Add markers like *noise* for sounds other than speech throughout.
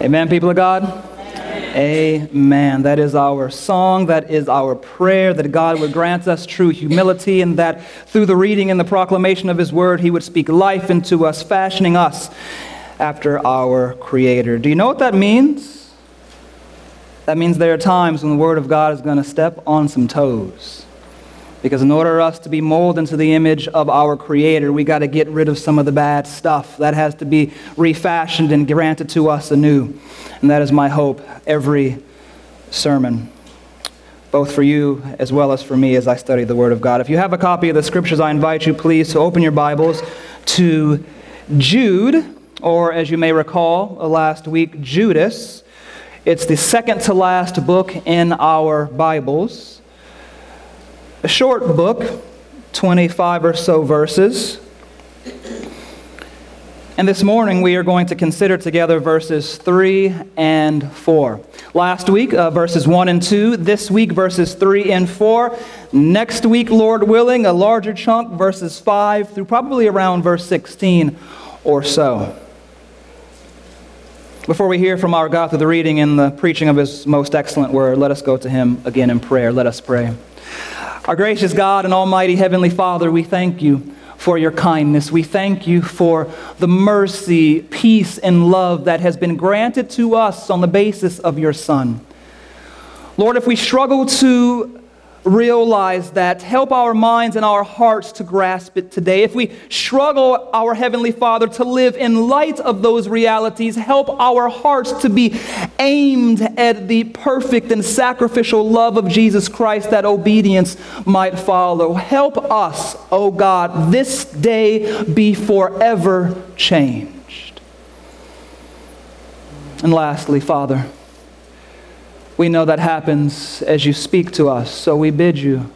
Amen, people of God? Amen. That is our song. That is our prayer that God would grant us true humility and that through the reading and the proclamation of His word, He would speak life into us, fashioning us after our Creator. Do you know what that means? That means there are times when the Word of God is going to step on some toes. Because in order for us to be molded into the image of our Creator, we got to get rid of some of the bad stuff. That has to be refashioned and granted to us anew. And that is my hope every sermon, both for you as well as for me as I study the Word of God. If you have a copy of the Scriptures, I invite you please to open your Bibles to Jude, or as you may recall last week, Judas. It's the second to last book in our Bibles a short book, 25 or so verses. And this morning we are going to consider together verses 3 and 4. Last week, uh, verses 1 and 2. This week, verses 3 and 4. Next week, Lord willing, a larger chunk, verses 5 through probably around verse 16 or so. Before we hear from our God through the reading and the preaching of his most excellent word, let us go to him again in prayer. Let us pray. Our gracious God and Almighty Heavenly Father, we thank you for your kindness. We thank you for the mercy, peace, and love that has been granted to us on the basis of your Son. Lord, if we struggle to realize that. Help our minds and our hearts to grasp it today. If we struggle, our Heavenly Father, to live in light of those realities, help our hearts to be aimed at the perfect and sacrificial love of Jesus Christ that obedience might follow. Help us, O oh God, this day be forever changed. And lastly, Father, we know that happens as you speak to us. So we bid you,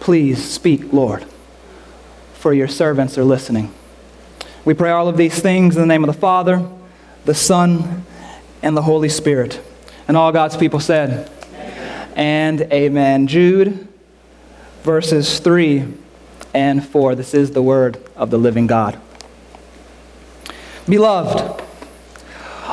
please speak, Lord, for your servants are listening. We pray all of these things in the name of the Father, the Son, and the Holy Spirit. And all God's people said, amen. and amen. Jude, verses 3 and 4. This is the word of the living God. Beloved,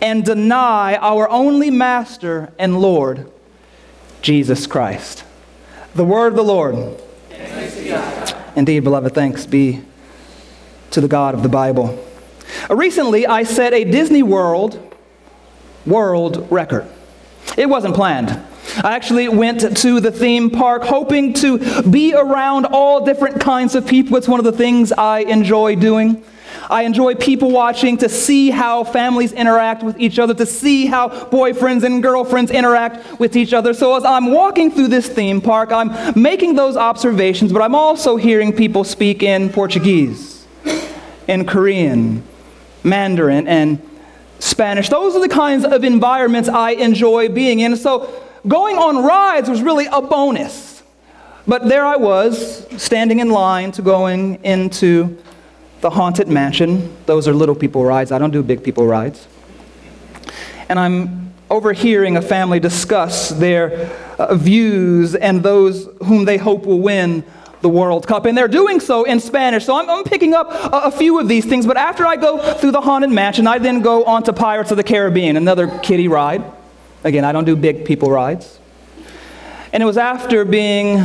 and deny our only Master and Lord, Jesus Christ. The word of the Lord. Indeed, beloved, thanks be to the God of the Bible. Uh, recently, I set a Disney World world record. It wasn't planned. I actually went to the theme park hoping to be around all different kinds of people. It's one of the things I enjoy doing. I enjoy people watching to see how families interact with each other, to see how boyfriends and girlfriends interact with each other. So as I'm walking through this theme park, I'm making those observations, but I'm also hearing people speak in Portuguese, in Korean, Mandarin, and Spanish. Those are the kinds of environments I enjoy being in. So going on rides was really a bonus. But there I was, standing in line to going into the Haunted Mansion. Those are little people rides. I don't do big people rides. And I'm overhearing a family discuss their uh, views and those whom they hope will win the World Cup. And they're doing so in Spanish. So I'm, I'm picking up a, a, few of these things. But after I go through the Haunted Mansion, I then go on to Pirates of the Caribbean, another kiddie ride. Again, I don't do big people rides. And it was after being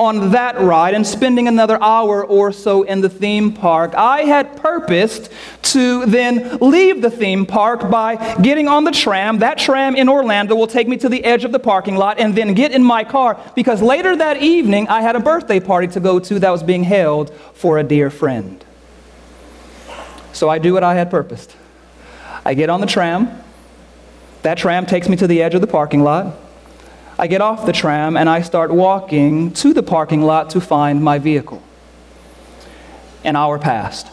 on that ride and spending another hour or so in the theme park, I had purposed to then leave the theme park by getting on the tram. That tram in Orlando will take me to the edge of the parking lot and then get in my car because later that evening I had a birthday party to go to that was being held for a dear friend. So I do what I had purposed. I get on the tram. That tram takes me to the edge of the parking lot. I get off the tram and I start walking to the parking lot to find my vehicle. An hour passed.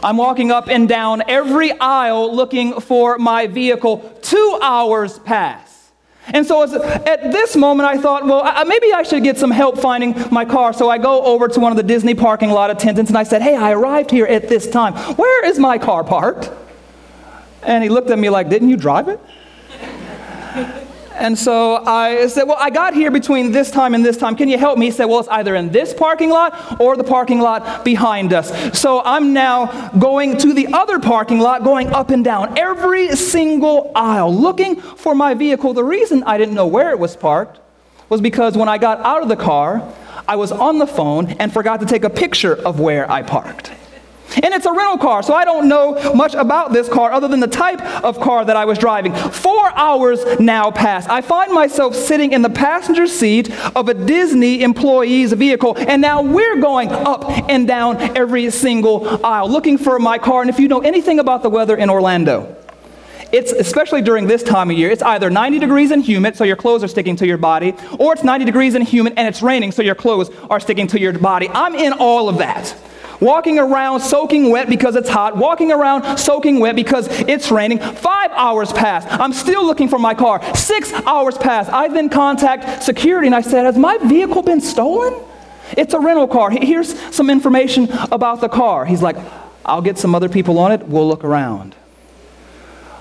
I'm walking up and down every aisle looking for my vehicle two hours pass. And so at this moment, I thought, well, maybe I should get some help finding my car. So I go over to one of the Disney parking lot attendants and I said, hey, I arrived here at this time. Where is my car parked? And he looked at me like, didn't you drive it? And so I said, Well, I got here between this time and this time. Can you help me? He said, Well, it's either in this parking lot or the parking lot behind us. So I'm now going to the other parking lot, going up and down every single aisle, looking for my vehicle. The reason I didn't know where it was parked was because when I got out of the car, I was on the phone and forgot to take a picture of where I parked. And it's a rental car, so I don't know much about this car other than the type of car that I was driving. Four hours now pass. I find myself sitting in the passenger seat of a Disney employee's vehicle, and now we're going up and down every single aisle looking for my car. And if you know anything about the weather in Orlando, it's especially during this time of year, it's either 90 degrees and humid, so your clothes are sticking to your body, or it's 90 degrees and humid and it's raining, so your clothes are sticking to your body. I'm in all of that walking around soaking wet because it's hot, walking around soaking wet because it's raining. Five hours pass. I'm still looking for my car. Six hours pass. I then contact security and I said, Has my vehicle been stolen? It's a rental car. Here's some information about the car. He's like, I'll get some other people on it. We'll look around.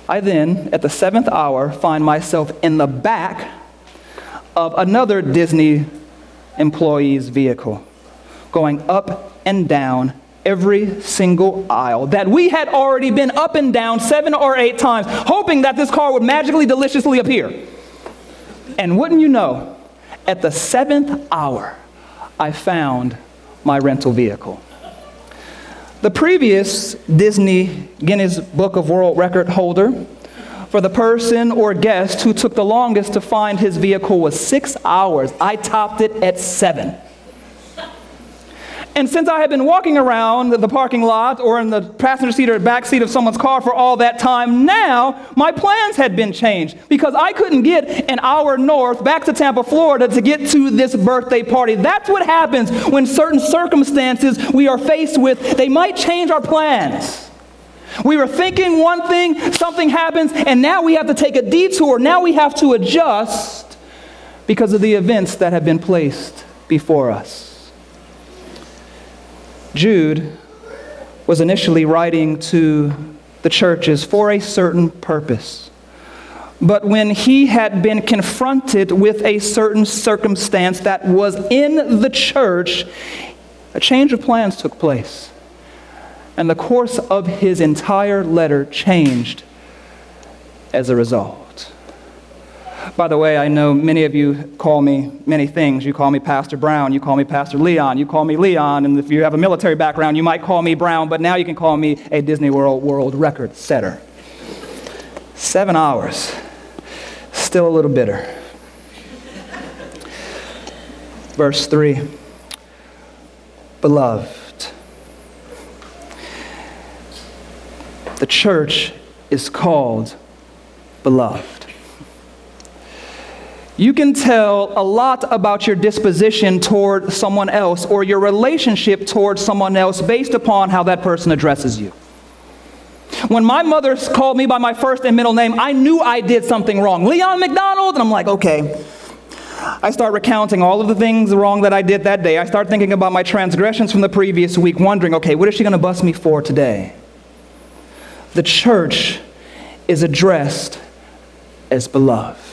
I then, at the seventh hour, find myself in the back of another Disney employee's vehicle, going up and down every single aisle that we had already been up and down seven or eight times, hoping that this car would magically, deliciously appear. And wouldn't you know, at the seventh hour, I found my rental vehicle. The previous Disney Guinness Book of World Record holder for the person or guest who took the longest to find his vehicle was six hours. I topped it at seven. And since I had been walking around the parking lot or in the passenger seat or back seat of someone's car for all that time, now my plans had been changed because I couldn't get an hour north back to Tampa, Florida to get to this birthday party. That's what happens when certain circumstances we are faced with, they might change our plans. We were thinking one thing, something happens, and now we have to take a detour. Now we have to adjust because of the events that have been placed before us. Jude was initially writing to the churches for a certain purpose. But when he had been confronted with a certain circumstance that was in the church, a change of plans took place. And the course of his entire letter changed as a result. By the way, I know many of you call me many things. You call me Pastor Brown, you call me Pastor Leon, you call me Leon, and if you have a military background, you might call me Brown, but now you can call me a Disney World world record setter. Seven hours, still a little bitter. Verse 3 Beloved, the church is called beloved. You can tell a lot about your disposition toward someone else or your relationship toward someone else based upon how that person addresses you. When my mother called me by my first and middle name, I knew I did something wrong. Leon McDonald, and I'm like, okay. I start recounting all of the things wrong that I did that day. I start thinking about my transgressions from the previous week, wondering, okay, what is she going to bust me for today? The church is addressed as beloved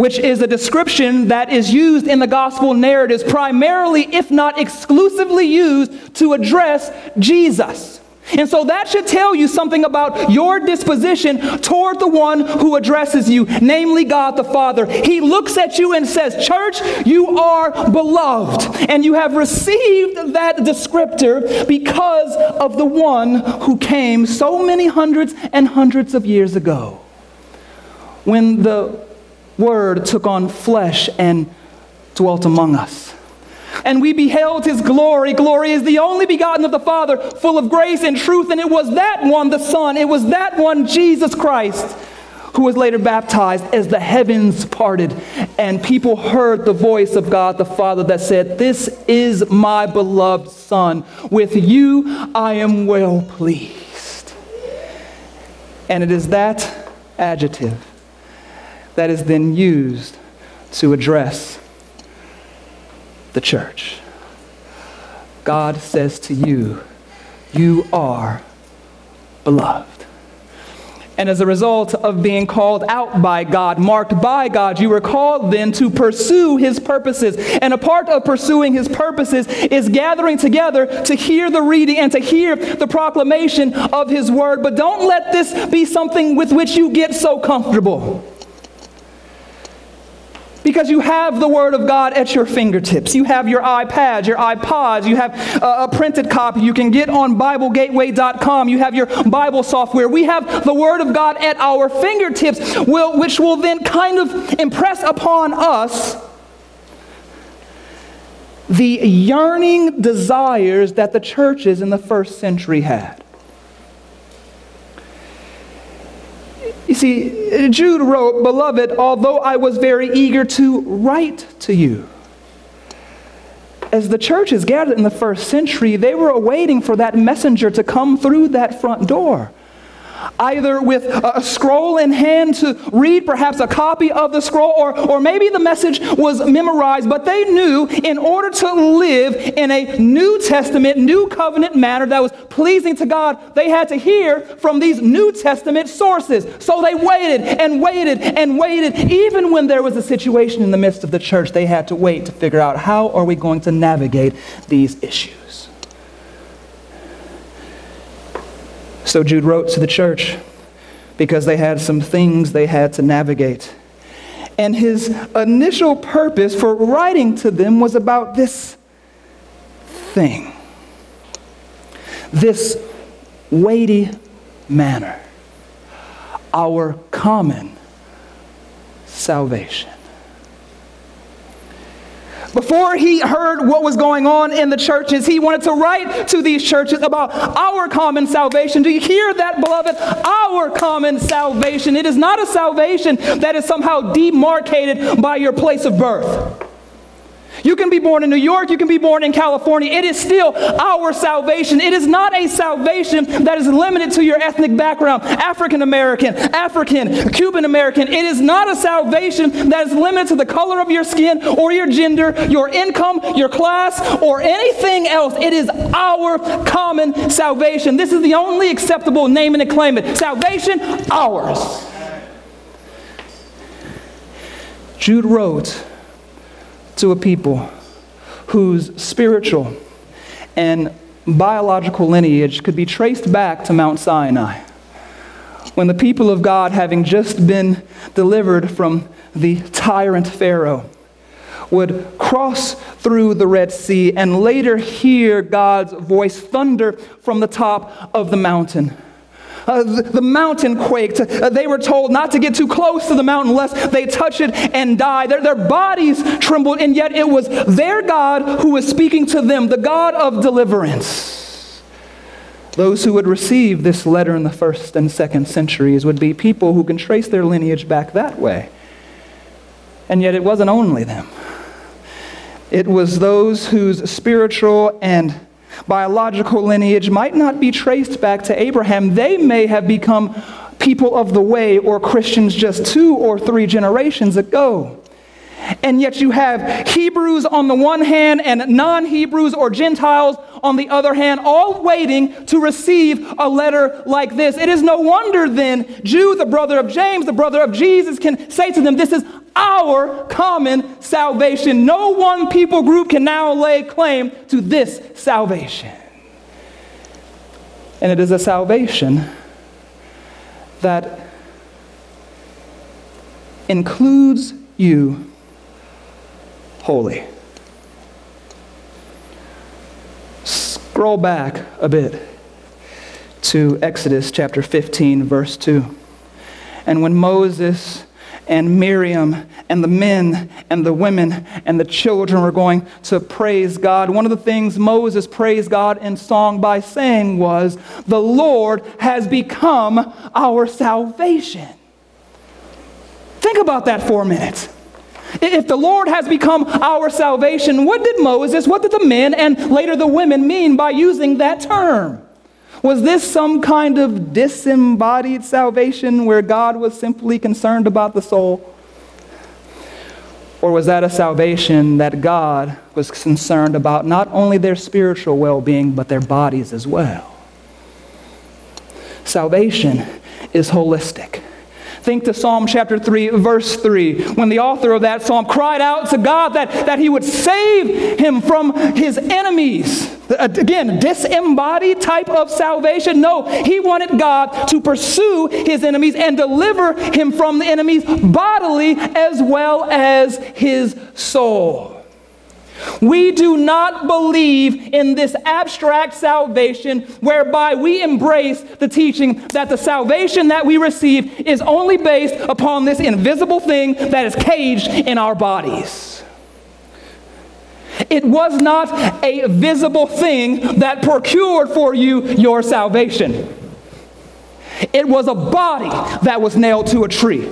which is a description that is used in the gospel narratives, primarily, if not exclusively, used to address Jesus. And so that should tell you something about your disposition toward the one who addresses you, namely God the Father. He looks at you and says, Church, you are beloved. And you have received that descriptor because of the one who came so many hundreds and hundreds of years ago. When the Word took on flesh and dwelt among us. And we beheld his glory. Glory is the only begotten of the Father, full of grace and truth. And it was that one, the Son, it was that one, Jesus Christ, who was later baptized as the heavens parted. And people heard the voice of God the Father that said, This is my beloved Son. With you I am well pleased. And it is that adjective that is then used to address the church. God says to you, You are beloved. And as a result of being called out by God, marked by God, you were called then to pursue His purposes. And a part of pursuing His purposes is gathering together to hear the reading and to hear the proclamation of His word. But don't let this be something with which you get so comfortable. Because you have the Word of God at your fingertips. You have your iPads, your iPods, you have a, printed copy you can get on BibleGateway.com. You have your Bible software. We have the Word of God at our fingertips, which will then kind of impress upon us the yearning desires that the churches in the first century had. You see, Jude wrote, Beloved, although I was very eager to write to you. As the churches gathered in the first century, they were awaiting for that messenger to come through that front door either with a scroll in hand to read perhaps a copy of the scroll, or, or maybe the message was memorized, but they knew in order to live in a New Testament, New Covenant manner that was pleasing to God, they had to hear from these New Testament sources. So they waited and waited and waited. Even when there was a situation in the midst of the church, they had to wait to figure out how are we going to navigate these issues. So Jude wrote to the church because they had some things they had to navigate. And his initial purpose for writing to them was about this thing, this weighty manner, our common salvation. Before he heard what was going on in the churches, he wanted to write to these churches about our common salvation. Do you hear that, beloved? Our common salvation. It is not a salvation that is somehow demarcated by your place of birth. You can be born in New York, you can be born in California. It is still our salvation. It is not a salvation that is limited to your ethnic background African American, African, Cuban American. It is not a salvation that is limited to the color of your skin or your gender, your income, your class, or anything else. It is our common salvation. This is the only acceptable name and claim it. Salvation, ours. Jude wrote, to a people whose spiritual and biological lineage could be traced back to Mount Sinai. When the people of God, having just been delivered from the tyrant Pharaoh, would cross through the Red Sea and later hear God's voice thunder from the top of the mountain. Uh, the, mountain quaked. Uh, they were told not to get too close to the mountain lest they touch it and die. Their, their bodies trembled, and yet it was their God who was speaking to them, the God of deliverance. Those who would receive this letter in the first and second centuries would be people who can trace their lineage back that way. And yet it wasn't only them. It was those whose spiritual and biological lineage might not be traced back to Abraham. They may have become people of the way or Christians just two or three generations ago. And yet you have Hebrews on the one hand and non Hebrews or Gentiles on the other hand, all waiting to receive a letter like this. It is no wonder then Jude, the brother of James, the brother of Jesus, can say to them, This is our common salvation. No one people group can now lay claim to this salvation. And it is a salvation that includes you wholly. Scroll back a bit to Exodus chapter 15, verse 2. And when Moses and Miriam and the men and the women and the children were going to praise God. One of the things Moses praised God in song by saying was, The Lord has become our salvation. Think about that for a minute. If the Lord has become our salvation, what did Moses, what did the men, and later the women mean by using that term? Was this some kind of disembodied salvation where God was simply concerned about the soul? Or was that a salvation that God was concerned about not only their spiritual well being, but their bodies as well? Salvation is holistic. Think to Psalm chapter 3, verse 3, when the author of that psalm cried out to God that, that he would save him from his enemies. Uh, again, disembodied type of salvation. No, he wanted God to pursue his enemies and deliver him from the enemies bodily as well as his soul. We do not believe in this abstract salvation whereby we embrace the teaching that the salvation that we receive is only based upon this invisible thing that is caged in our bodies. It was not a visible thing that procured for you your salvation. It was a body that was nailed to a tree.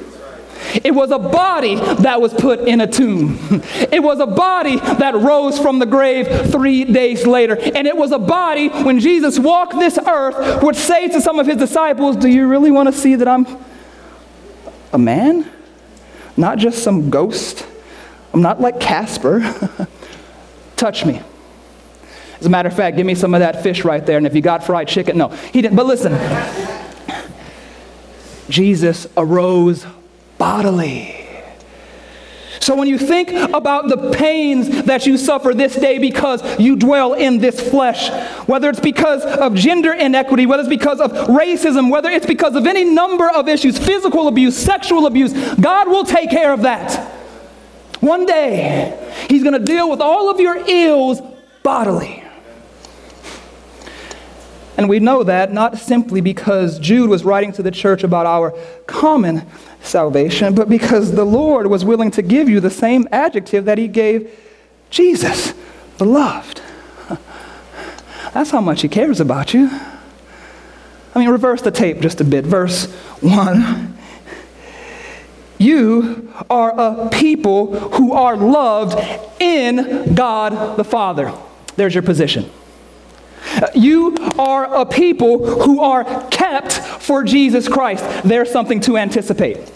It was a body that was put in a tomb. *laughs* It was a body that rose from the grave three days later. And it was a body, when Jesus walked this earth, would say to some of his disciples, Do you really want to see that I'm a man? Not just some ghost. I'm not like Casper. *laughs* Touch me. As a matter of fact, give me some of that fish right there. And if you got fried chicken, no, he didn't. But listen, *laughs* Jesus arose bodily. So when you think about the pains that you suffer this day because you dwell in this flesh, whether it's because of gender inequity, whether it's because of racism, whether it's because of any number of issues, physical abuse, sexual abuse, God will take care of that. One day, He's going to deal with all of your ills bodily. And we know that not simply because Jude was writing to the church about our common salvation, but because the Lord was willing to give you the same adjective that he gave Jesus, beloved. *laughs* That's how much he cares about you. I mean, reverse the tape just a bit. Verse 1. You are a people who are loved in God the Father. There's your position. You are a people who are kept for Jesus Christ. There's something to anticipate.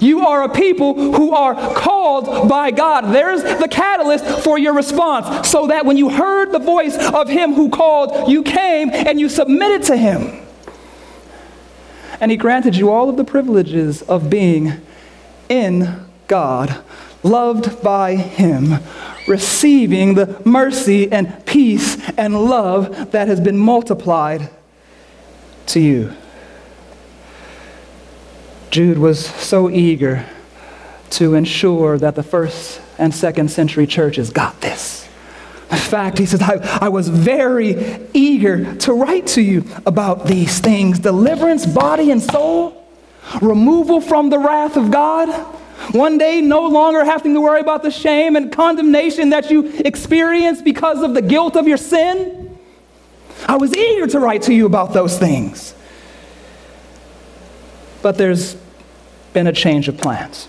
You are a people who are called by God. There's the catalyst for your response, so that when you heard the voice of Him who called, you came and you submitted to Him. And He granted you all of the privileges of being in God, loved by Him, receiving the mercy and peace and love that has been multiplied to you. Jude was so eager to ensure that the first and second century churches got this. In fact, he says, I, I, was very eager to write to you about these things deliverance, body and soul, removal from the wrath of God. One day, no longer having to worry about the shame and condemnation that you experience because of the guilt of your sin. I was eager to write to you about those things. But there's been a change of plans.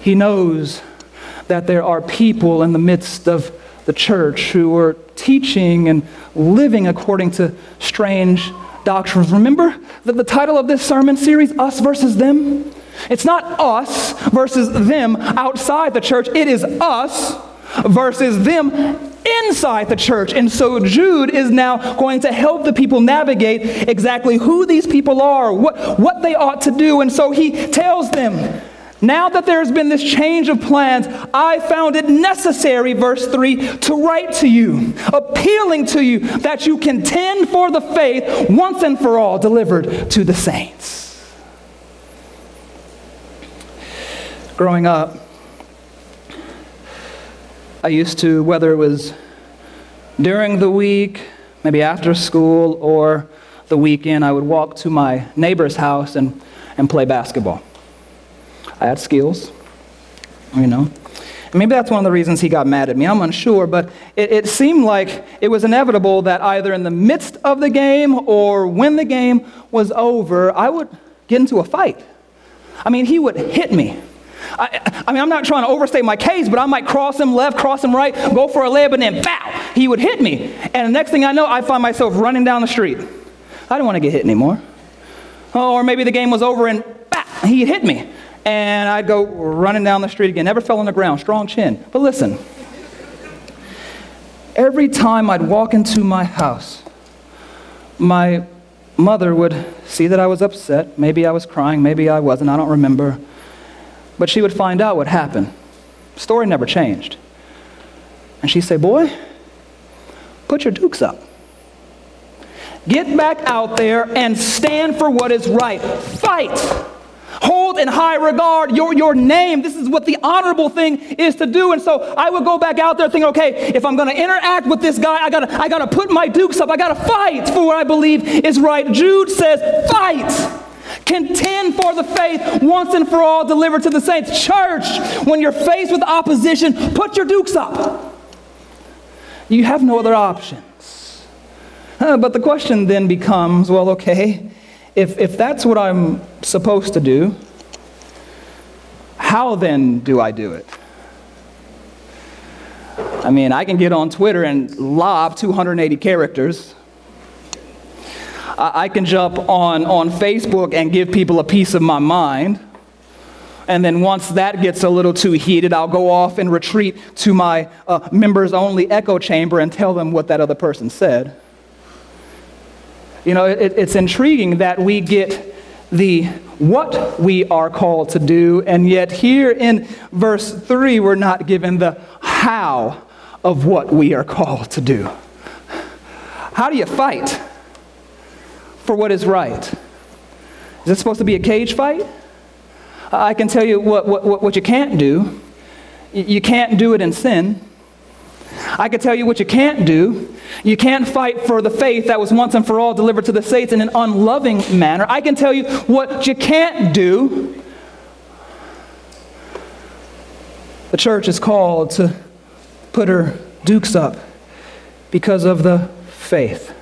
He knows that there are people in the midst of the church who are teaching and living according to strange doctrines. Remember that the title of this sermon series, Us versus Them? It's not us versus them outside the church, it is us versus them inside the church. And so Jude is now going to help the people navigate exactly who these people are, what, what they ought to do. And so he tells them, now that there's been this change of plans, I found it necessary, verse 3, to write to you, appealing to you that you contend for the faith once and for all delivered to the saints. Growing up, I used to, whether it was during the week, maybe after school, or the weekend, I would walk to my neighbor's house and, and play basketball. I had skills, you know. Maybe that's one of the reasons he got mad at me. I'm unsure, but it, it seemed like it was inevitable that either in the midst of the game or when the game was over, I would get into a fight. I mean, he would hit me. I, I, mean, I'm not trying to overstate my case, but I might cross him left, cross him right, go for a layup, and then bow, he would hit me. And the next thing I know, I find myself running down the street. I didn't want to get hit anymore. Oh, or maybe the game was over and he'd hit me. And I'd go running down the street again. Never fell on the ground, strong chin. But listen, every time I'd walk into my house, my mother would see that I was upset. Maybe I was crying, maybe I wasn't, I don't remember. But she would find out what happened. Story never changed. And she'd say, Boy, put your dukes up. Get back out there and stand for what is right. Fight. Hold in high regard your, your name. This is what the honorable thing is to do. And so I would go back out there thinking, okay, if I'm going to interact with this guy, I got I to put my dukes up. I got to fight for what I believe is right. Jude says, fight. Contend for the faith once and for all delivered to the saints. Church, when you're faced with opposition, put your dukes up. You have no other options. Uh, but the question then becomes well, okay, if, if that's what I'm supposed to do, how then do I do it? I mean, I can get on Twitter and lob 280 characters. I can jump on, on Facebook and give people a piece of my mind. And then once that gets a little too heated, I'll go off and retreat to my uh, members only echo chamber and tell them what that other person said. You know, it, it's intriguing that we get the what we are called to do, and yet here in verse 3, we're not given the how of what we are called to do. How do you fight for what is right? Is it supposed to be a cage fight? I can tell you what, what, what you can't do. You can't do it in sin. I can tell you what you can't do. You can't fight for the faith that was once and for all delivered to the saints in an unloving manner. I can tell you what you can't do. The church is called to put her dukes up because of the faith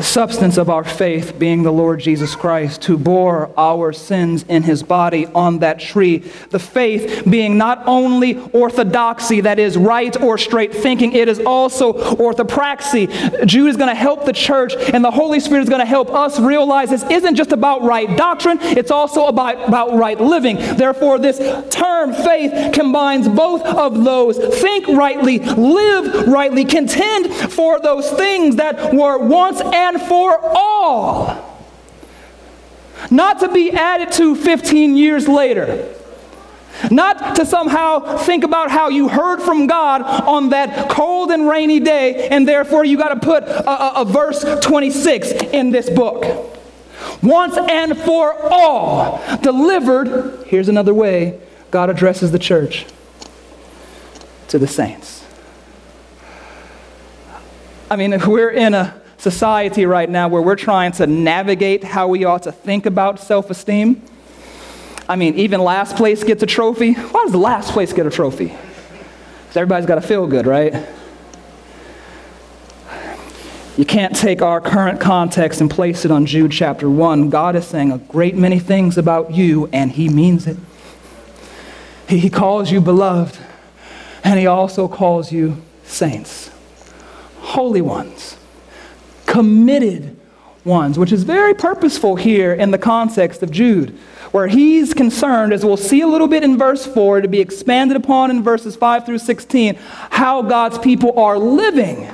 the substance of our faith being the Lord Jesus Christ, who bore our sins in his body on that tree. The faith being not only orthodoxy, that is right or straight thinking, it is also orthopraxy. Jude is going to help the church, and the Holy Spirit is going to help us realize this isn't just about right doctrine, it's also about, about right living. Therefore, this term faith combines both of those. Think rightly, live rightly, contend for those things that were once and for all. Not to be added to 15 years later. Not to somehow think about how you heard from God on that cold and rainy day, and therefore you got to put a, a, a verse 26 in this book. Once and for all, delivered. Here's another way God addresses the church to the saints. I mean, if we're in a society right now where we're trying to navigate how we ought to think about self esteem. I mean, even last place gets a trophy. Why does last place get a trophy? Because everybody's got to feel good, right? You can't take our current context and place it on Jude chapter 1. God is saying a great many things about you, and He means it. He calls you beloved, and He also calls you saints, holy ones committed ones, which is very purposeful here in the context of Jude, where he's concerned, as we'll see a little bit in verse 4, to be expanded upon in verses 5 through 16, how God's people are living.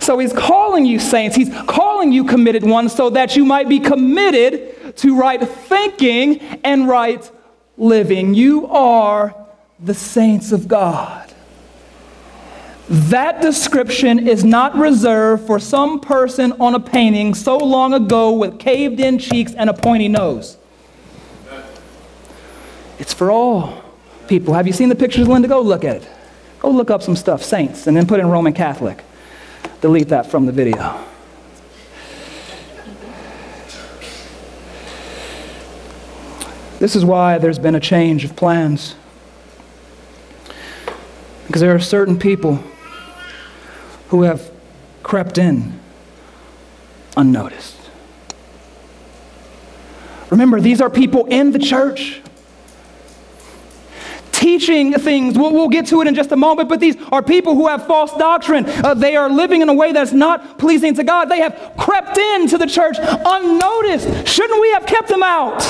So he's calling you saints, he's calling you committed ones so that you might be committed to right thinking and right living. You are the saints of God. That description is not reserved for some person on a painting so long ago with caved in cheeks and a pointy nose. It's for all people. Have you seen the pictures, Linda? Go look at it. Go look up some stuff, saints, and then put in Roman Catholic. Delete that from the video. This is why there's been a change of plans. Because there are certain people who have crept in unnoticed. Remember, these are people in the church teaching things. We'll, we'll, get to it in just a moment, but these are people who have false doctrine. Uh, they are living in a way that's not pleasing to God. They have crept into the church unnoticed. Shouldn't we have kept them out?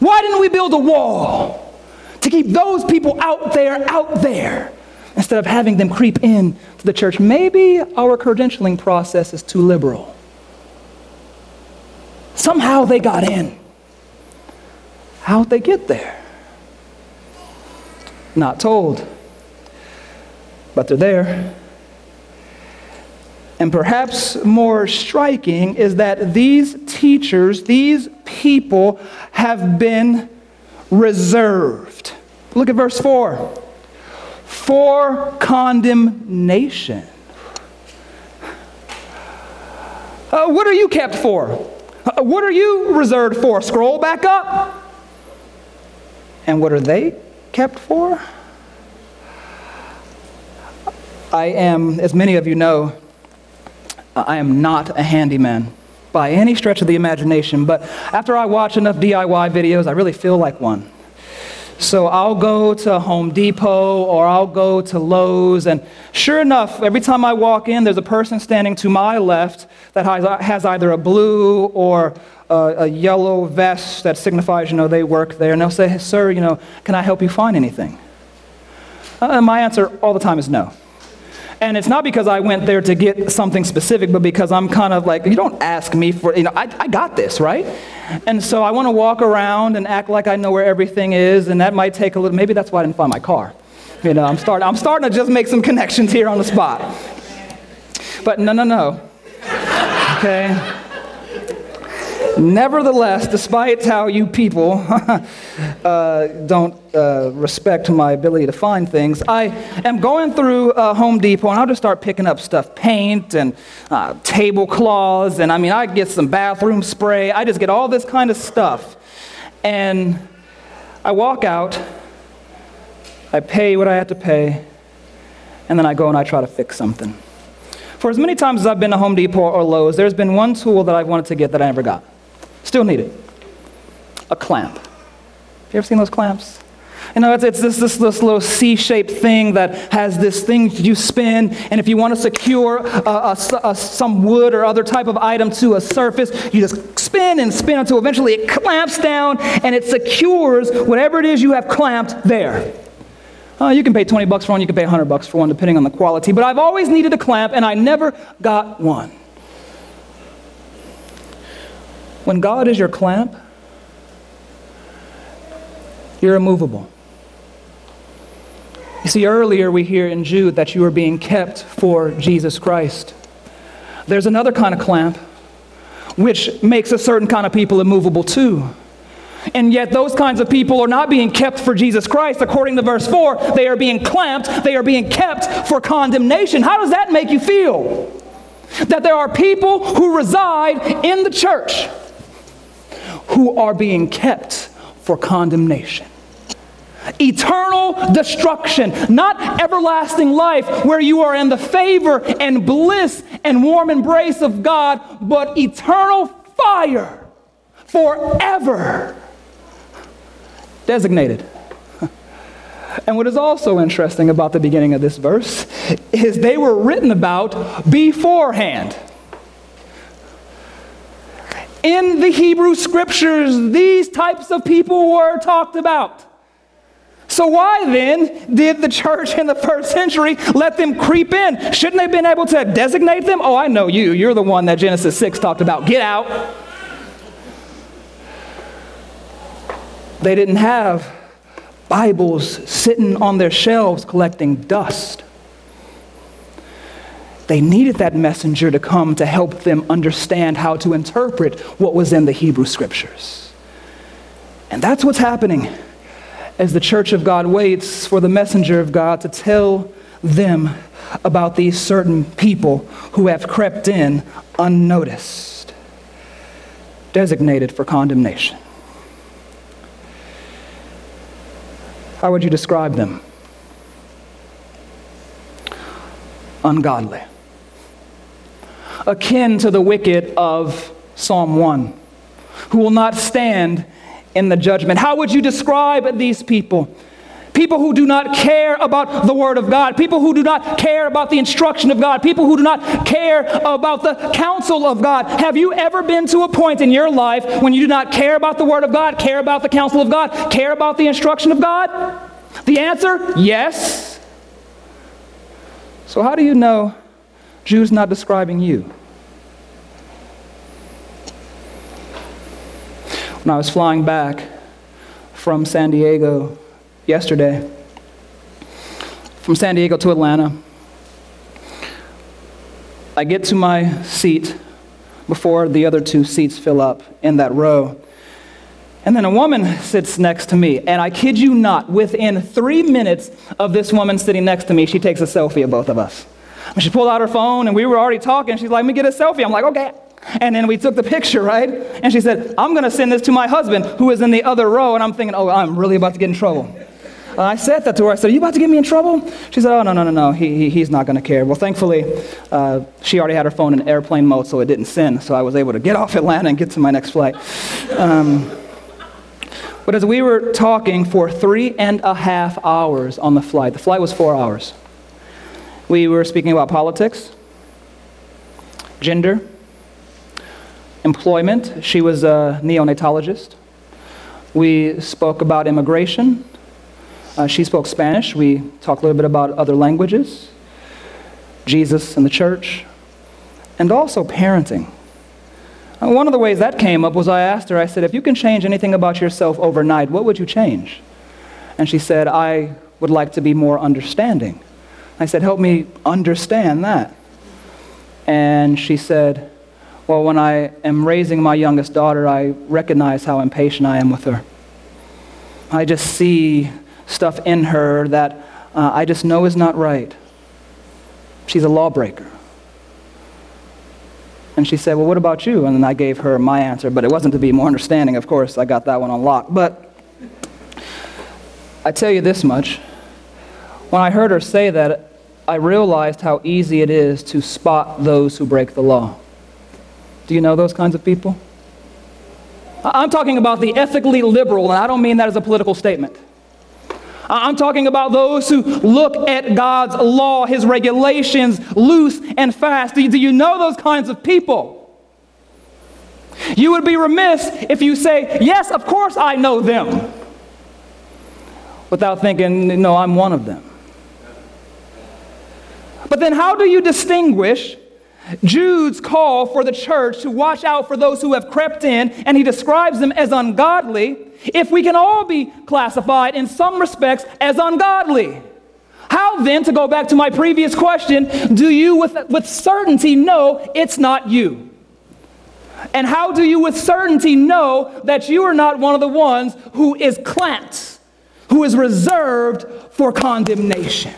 Why didn't we build a wall to keep those people out there, out there, instead of having them creep in to the church? Maybe our credentialing process is too liberal. Somehow they got in. How'd they get there? Not told. But they're there. And perhaps more striking is that these teachers, these people, have been reserved. Look at verse 4 for condemnation. Uh, what are you kept for? Uh, what are you reserved for? Scroll back up. And what are they kept for? I am, as many of you know, I am not a handyman by any stretch of the imagination, but after I watch enough DIY videos, I really feel like one. So I'll go to Home Depot or I'll go to Lowe's, and sure enough, every time I walk in, there's a person standing to my left that has either a blue or a, yellow vest that signifies, you know, they work there, and they'll say, Sir, you know, can I help you find anything? Uh, and my answer all the time is no. And it's not because I went there to get something specific, but because I'm kind of like, you don't ask me for, you know, I, I got this, right? And so I want to walk around and act like I know where everything is, and that might take a little, maybe that's why I didn't find my car. You know, I'm starting, I'm starting to just make some connections here on the spot. But no, no, no. Okay? Nevertheless, despite how you people *laughs* uh, don't uh, respect my ability to find things, I am going through uh, Home Depot and I'll just start picking up stuff paint and uh, tablecloths, and I mean, I get some bathroom spray. I just get all this kind of stuff. And I walk out, I pay what I have to pay, and then I go and I try to fix something. For as many times as I've been to Home Depot or Lowe's, there's been one tool that I've wanted to get that I never got. Still need it. A clamp. You ever seen those clamps? You know, it's, it's this, this, this little C shaped thing that has this thing you spin, and if you want to secure a, a, a, some wood or other type of item to a surface, you just spin and spin until eventually it clamps down and it secures whatever it is you have clamped there. Uh, you can pay 20 bucks for one, you can pay 100 bucks for one, depending on the quality, but I've always needed a clamp, and I never got one. When God is your clamp, you're immovable. You see, earlier we hear in Jude that you are being kept for Jesus Christ. There's another kind of clamp which makes a certain kind of people immovable too. And yet, those kinds of people are not being kept for Jesus Christ. According to verse 4, they are being clamped, they are being kept for condemnation. How does that make you feel? That there are people who reside in the church who are being kept for condemnation. Eternal destruction, not everlasting life where you are in the favor and bliss and warm embrace of God, but eternal fire forever. Designated. And what is also interesting about the beginning of this verse is they were written about beforehand. In the Hebrew scriptures, these types of people were talked about. So, why then did the church in the first century let them creep in? Shouldn't they have been able to designate them? Oh, I know you. You're the one that Genesis 6 talked about. Get out. They didn't have Bibles sitting on their shelves collecting dust. They needed that messenger to come to help them understand how to interpret what was in the Hebrew scriptures. And that's what's happening as the church of God waits for the messenger of God to tell them about these certain people who have crept in unnoticed, designated for condemnation. How would you describe them? Ungodly akin to the wicked of Psalm 1. who will not stand in the judgment. How would you describe these people? People who do not care about the Word of God, people who do not care about the instruction of God, people who do not care about the counsel of God. Have you ever been to a point in your life when you do not care about the Word of God, care about the counsel of God, care about the instruction of God? The answer yes. So, how do you know Jude's not describing you? When I was flying back from San Diego yesterday, from San Diego to Atlanta, I get to my seat before the other two seats fill up in that row. And then a woman sits next to me, and I kid you not, within three minutes of this woman sitting next to me, she takes a selfie of both of us. She pulled out her phone, and we were already talking. She's like, Let me get a selfie. I'm like, Okay. And then we took the picture, right? And she said, I'm going to send this to my husband, who is in the other row. And I'm thinking, Oh, I'm really about to get in trouble. I said that to her. I said, Are you about to get me in trouble? She said, Oh, no, no, no, no. He, he he's not going to care. Well, thankfully, uh, she already had her phone in airplane mode, so it didn't send. So I was able to get off Atlanta and get to my next flight. Um, but as we were talking for three and a half hours on the flight, the flight was four hours. We were speaking about politics, gender, employment. She was a neonatologist. We spoke about immigration. Uh, she spoke Spanish. We talked a little bit about other languages, Jesus and the church, and also parenting. Uh, one of the ways that came up was I asked her, I said, if you can change anything about yourself overnight, what would you change? And she said, I would like to be more understanding. I said, help me understand that. And she said, well, when I am raising my youngest daughter, I recognize how impatient I am with her. I just see stuff in her that uh, I just know is not right. She's a lawbreaker. And she said, Well, what about you? And then I gave her my answer, but it wasn't to be more understanding, of course. I got that one on lock. But I tell you this much when I heard her say that, I realized how easy it is to spot those who break the law. Do you know those kinds of people? I'm talking about the ethically liberal, and I don't mean that as a political statement. I'm talking about those who look at God's law, His regulations, loose and fast. Do you know those kinds of people? You would be remiss if you say, Yes, of course I know them, without thinking, No, I'm one of them. But then, how do you distinguish Jude's call for the church to watch out for those who have crept in, and he describes them as ungodly, if we can all be classified in some respects as ungodly. How then, to go back to my previous question, do you with, with certainty know it's not you? And how do you with certainty know that you are not one of the ones who is clamped, who is reserved for condemnation?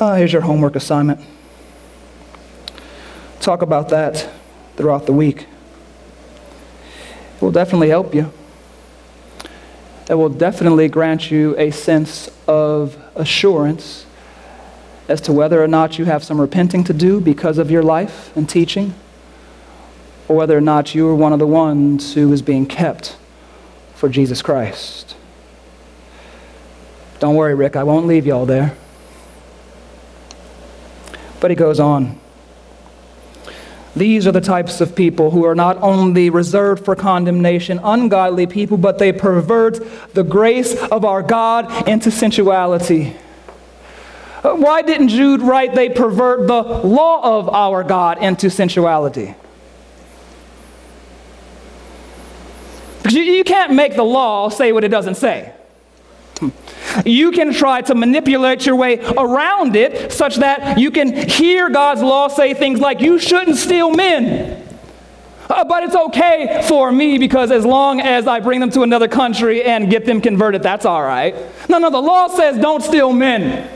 Uh, here's your homework assignment. Talk about that throughout the week. It will definitely help you. It will definitely grant you a sense of assurance as to whether or not you have some repenting to do because of your life and teaching, or whether or not you are one of the ones who is being kept for Jesus Christ. Don't worry, Rick, I won't leave y'all there. But he goes on. These are the types of people who are not only reserved for condemnation, ungodly people, but they pervert the grace of our God into sensuality. Uh, why didn't Jude write they pervert the law of our God into sensuality? Because you, you can't make the law say what it doesn't say. You can try to manipulate your way around it such that you can hear God's law say things like, you shouldn't steal men. Uh, but it's okay for me because as long as I bring them to another country and get them converted, that's all right. No, no, the law says don't steal men.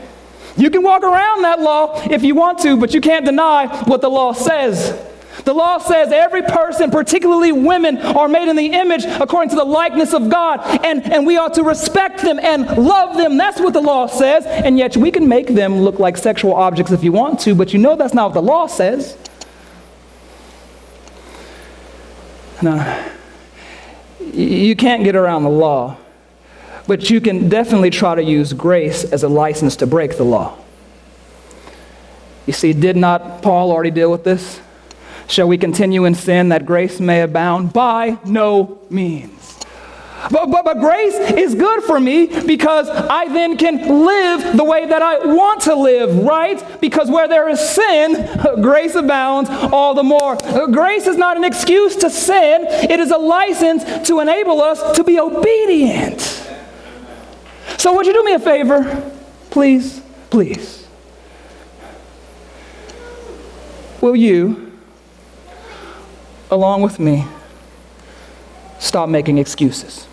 You can walk around that law if you want to, but you can't deny what the law says. The law says every person, particularly women, are made in the image according to the likeness of God, and, and we ought to respect them and love them. That's what the law says. And yet we can make them look like sexual objects if you want to, but you know that's not what the law says. No, you can't get around the law, but you can definitely try to use grace as a license to break the law. You see, did not Paul already deal with this? Shall we continue in sin that grace may abound? By no means. But, but, but grace is good for me because I then can live the way that I want to live, right? Because where there is sin, *laughs* grace abounds all the more. Grace is not an excuse to sin, it is a license to enable us to be obedient. So, would you do me a favor? Please, please. Will you, along with me, stop making excuses?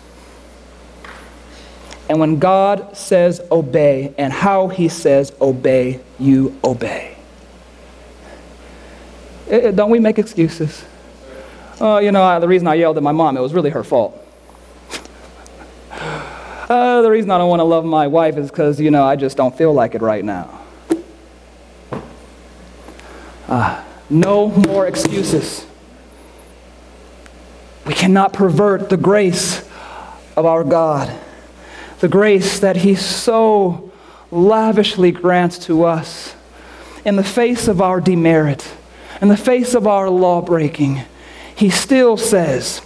And when God says obey and how he says obey, you obey. It, eh, eh, don't we make excuses? Oh, you know, I, the reason I yelled at my mom, it was really her fault. *laughs* uh, the reason I don't want to love my wife is because, you know, I just don't feel like it right now. Uh, no more excuses. We cannot pervert the grace of our God the grace that He so lavishly grants to us in the face of our demerit, in the face of our law breaking, He still says,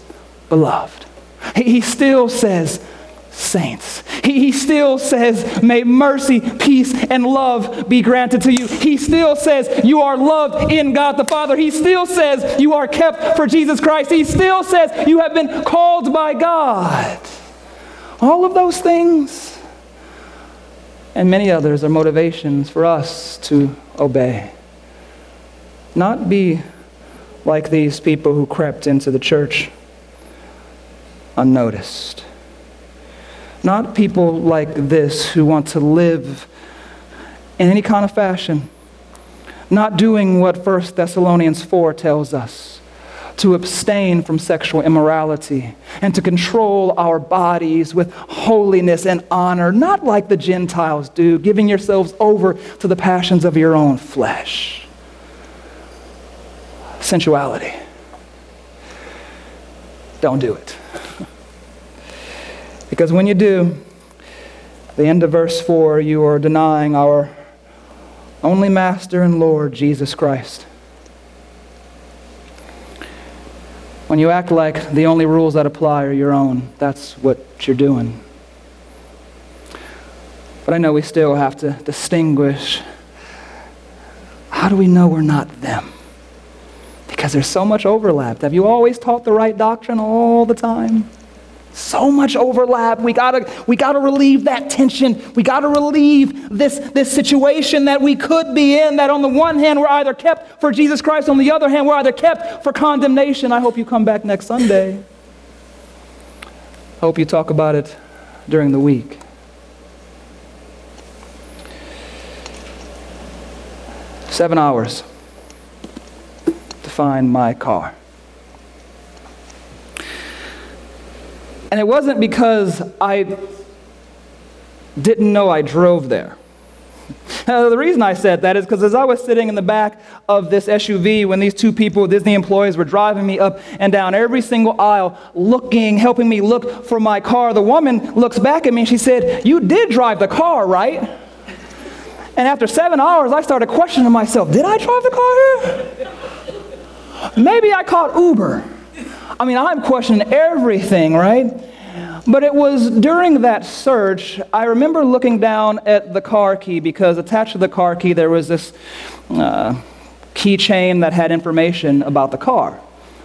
Beloved. He still says, Saints. He, still says, May mercy, peace, and love be granted to you. He still says, You are loved in God the Father. He still says, You are kept for Jesus Christ. He still says, You have been called by God. All of those things and many others are motivations for us to obey. Not be like these people who crept into the church unnoticed. Not people like this who want to live in any kind of fashion. Not doing what 1 Thessalonians 4 tells us to abstain from sexual immorality and to control our bodies with holiness and honor, not like the Gentiles do, giving yourselves over to the passions of your own flesh. Sensuality. Don't do it. *laughs* because when you do, the end of verse 4, you are denying our only Master and Lord, Jesus Christ. When you act like the only rules that apply are your own, that's what you're doing. But I know we still have to distinguish how do we know we're not them? Because there's so much overlap. Have you always taught the right doctrine all the time? So much overlap. We gotta, we gotta relieve that tension. We gotta relieve this, this situation that we could be in, that on the one hand we're either kept for Jesus Christ, on the other hand we're either kept for condemnation. I hope you come back next Sunday. Hope you talk about it during the week. Seven hours to find my car. And it wasn't because I didn't know I drove there. Uh, the reason I said that is because as I was sitting in the back of this SUV when these two people, Disney employees, were driving me up and down every single aisle, looking, helping me look for my car, the woman looks back at me and she said, You did drive the car, right? And after seven hours, I started questioning myself Did I drive the car here? Maybe I caught Uber. I mean, I'm questioning everything, right? But it was during that search, I remember looking down at the car key because attached to the car key there was this uh, keychain that had information about the car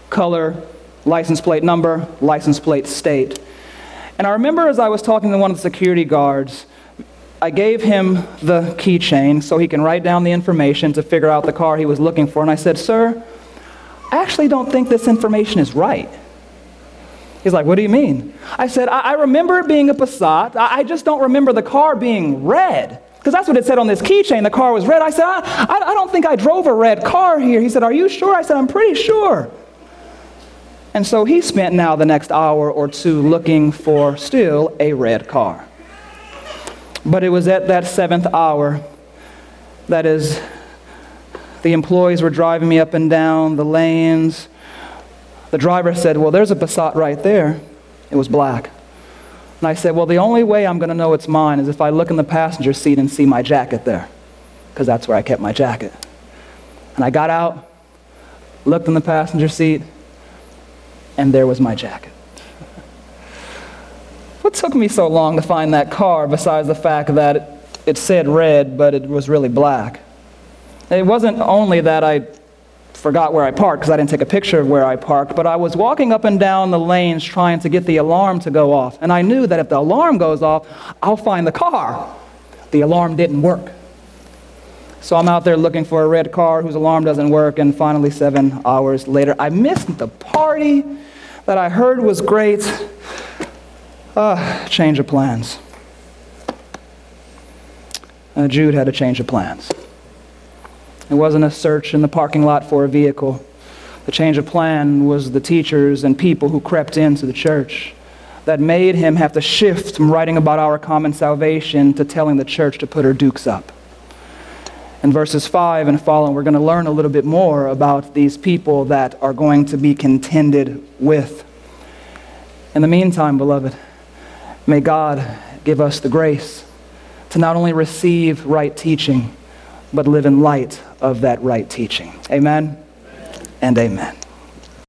color, license plate number, license plate state. And I remember as I was talking to one of the security guards, I gave him the keychain so he can write down the information to figure out the car he was looking for. And I said, Sir, I actually don't think this information is right. He's like, What do you mean? I said, I, I remember it being a Passat. I, I just don't remember the car being red. Because that's what it said on this keychain. The car was red. I said, I, I, I don't think I drove a red car here. He said, Are you sure? I said, I'm pretty sure. And so he spent now the next hour or two looking for still a red car. But it was at that seventh hour that is the employees were driving me up and down the lanes. The driver said, Well, there's a Passat right there. It was black. And I said, Well, the only way I'm going to know it's mine is if I look in the passenger seat and see my jacket there, because that's where I kept my jacket. And I got out, looked in the passenger seat, and there was my jacket. what took me so long to find that car, besides the fact that it, it said red, but it was really black? It wasn't only that I forgot where I parked because I didn't take a picture of where I parked, but I was walking up and down the lanes trying to get the alarm to go off. And I knew that if the alarm goes off, I'll find the car. The alarm didn't work. So I'm out there looking for a red car whose alarm doesn't work, and finally, seven hours later, I missed the party that I heard was great. Uh, change of plans. Uh, Jude had a change of plans. It wasn't a search in the parking lot for a vehicle. The change of plan was the teachers and people who crept into the church that made him have to shift from writing about our common salvation to telling the church to put her dukes up. In verses 5 and following, we're going to learn a little bit more about these people that are going to be contended with. In the meantime, beloved, may God give us the grace to not only receive right teaching, but live in light of that right teaching. Amen and amen.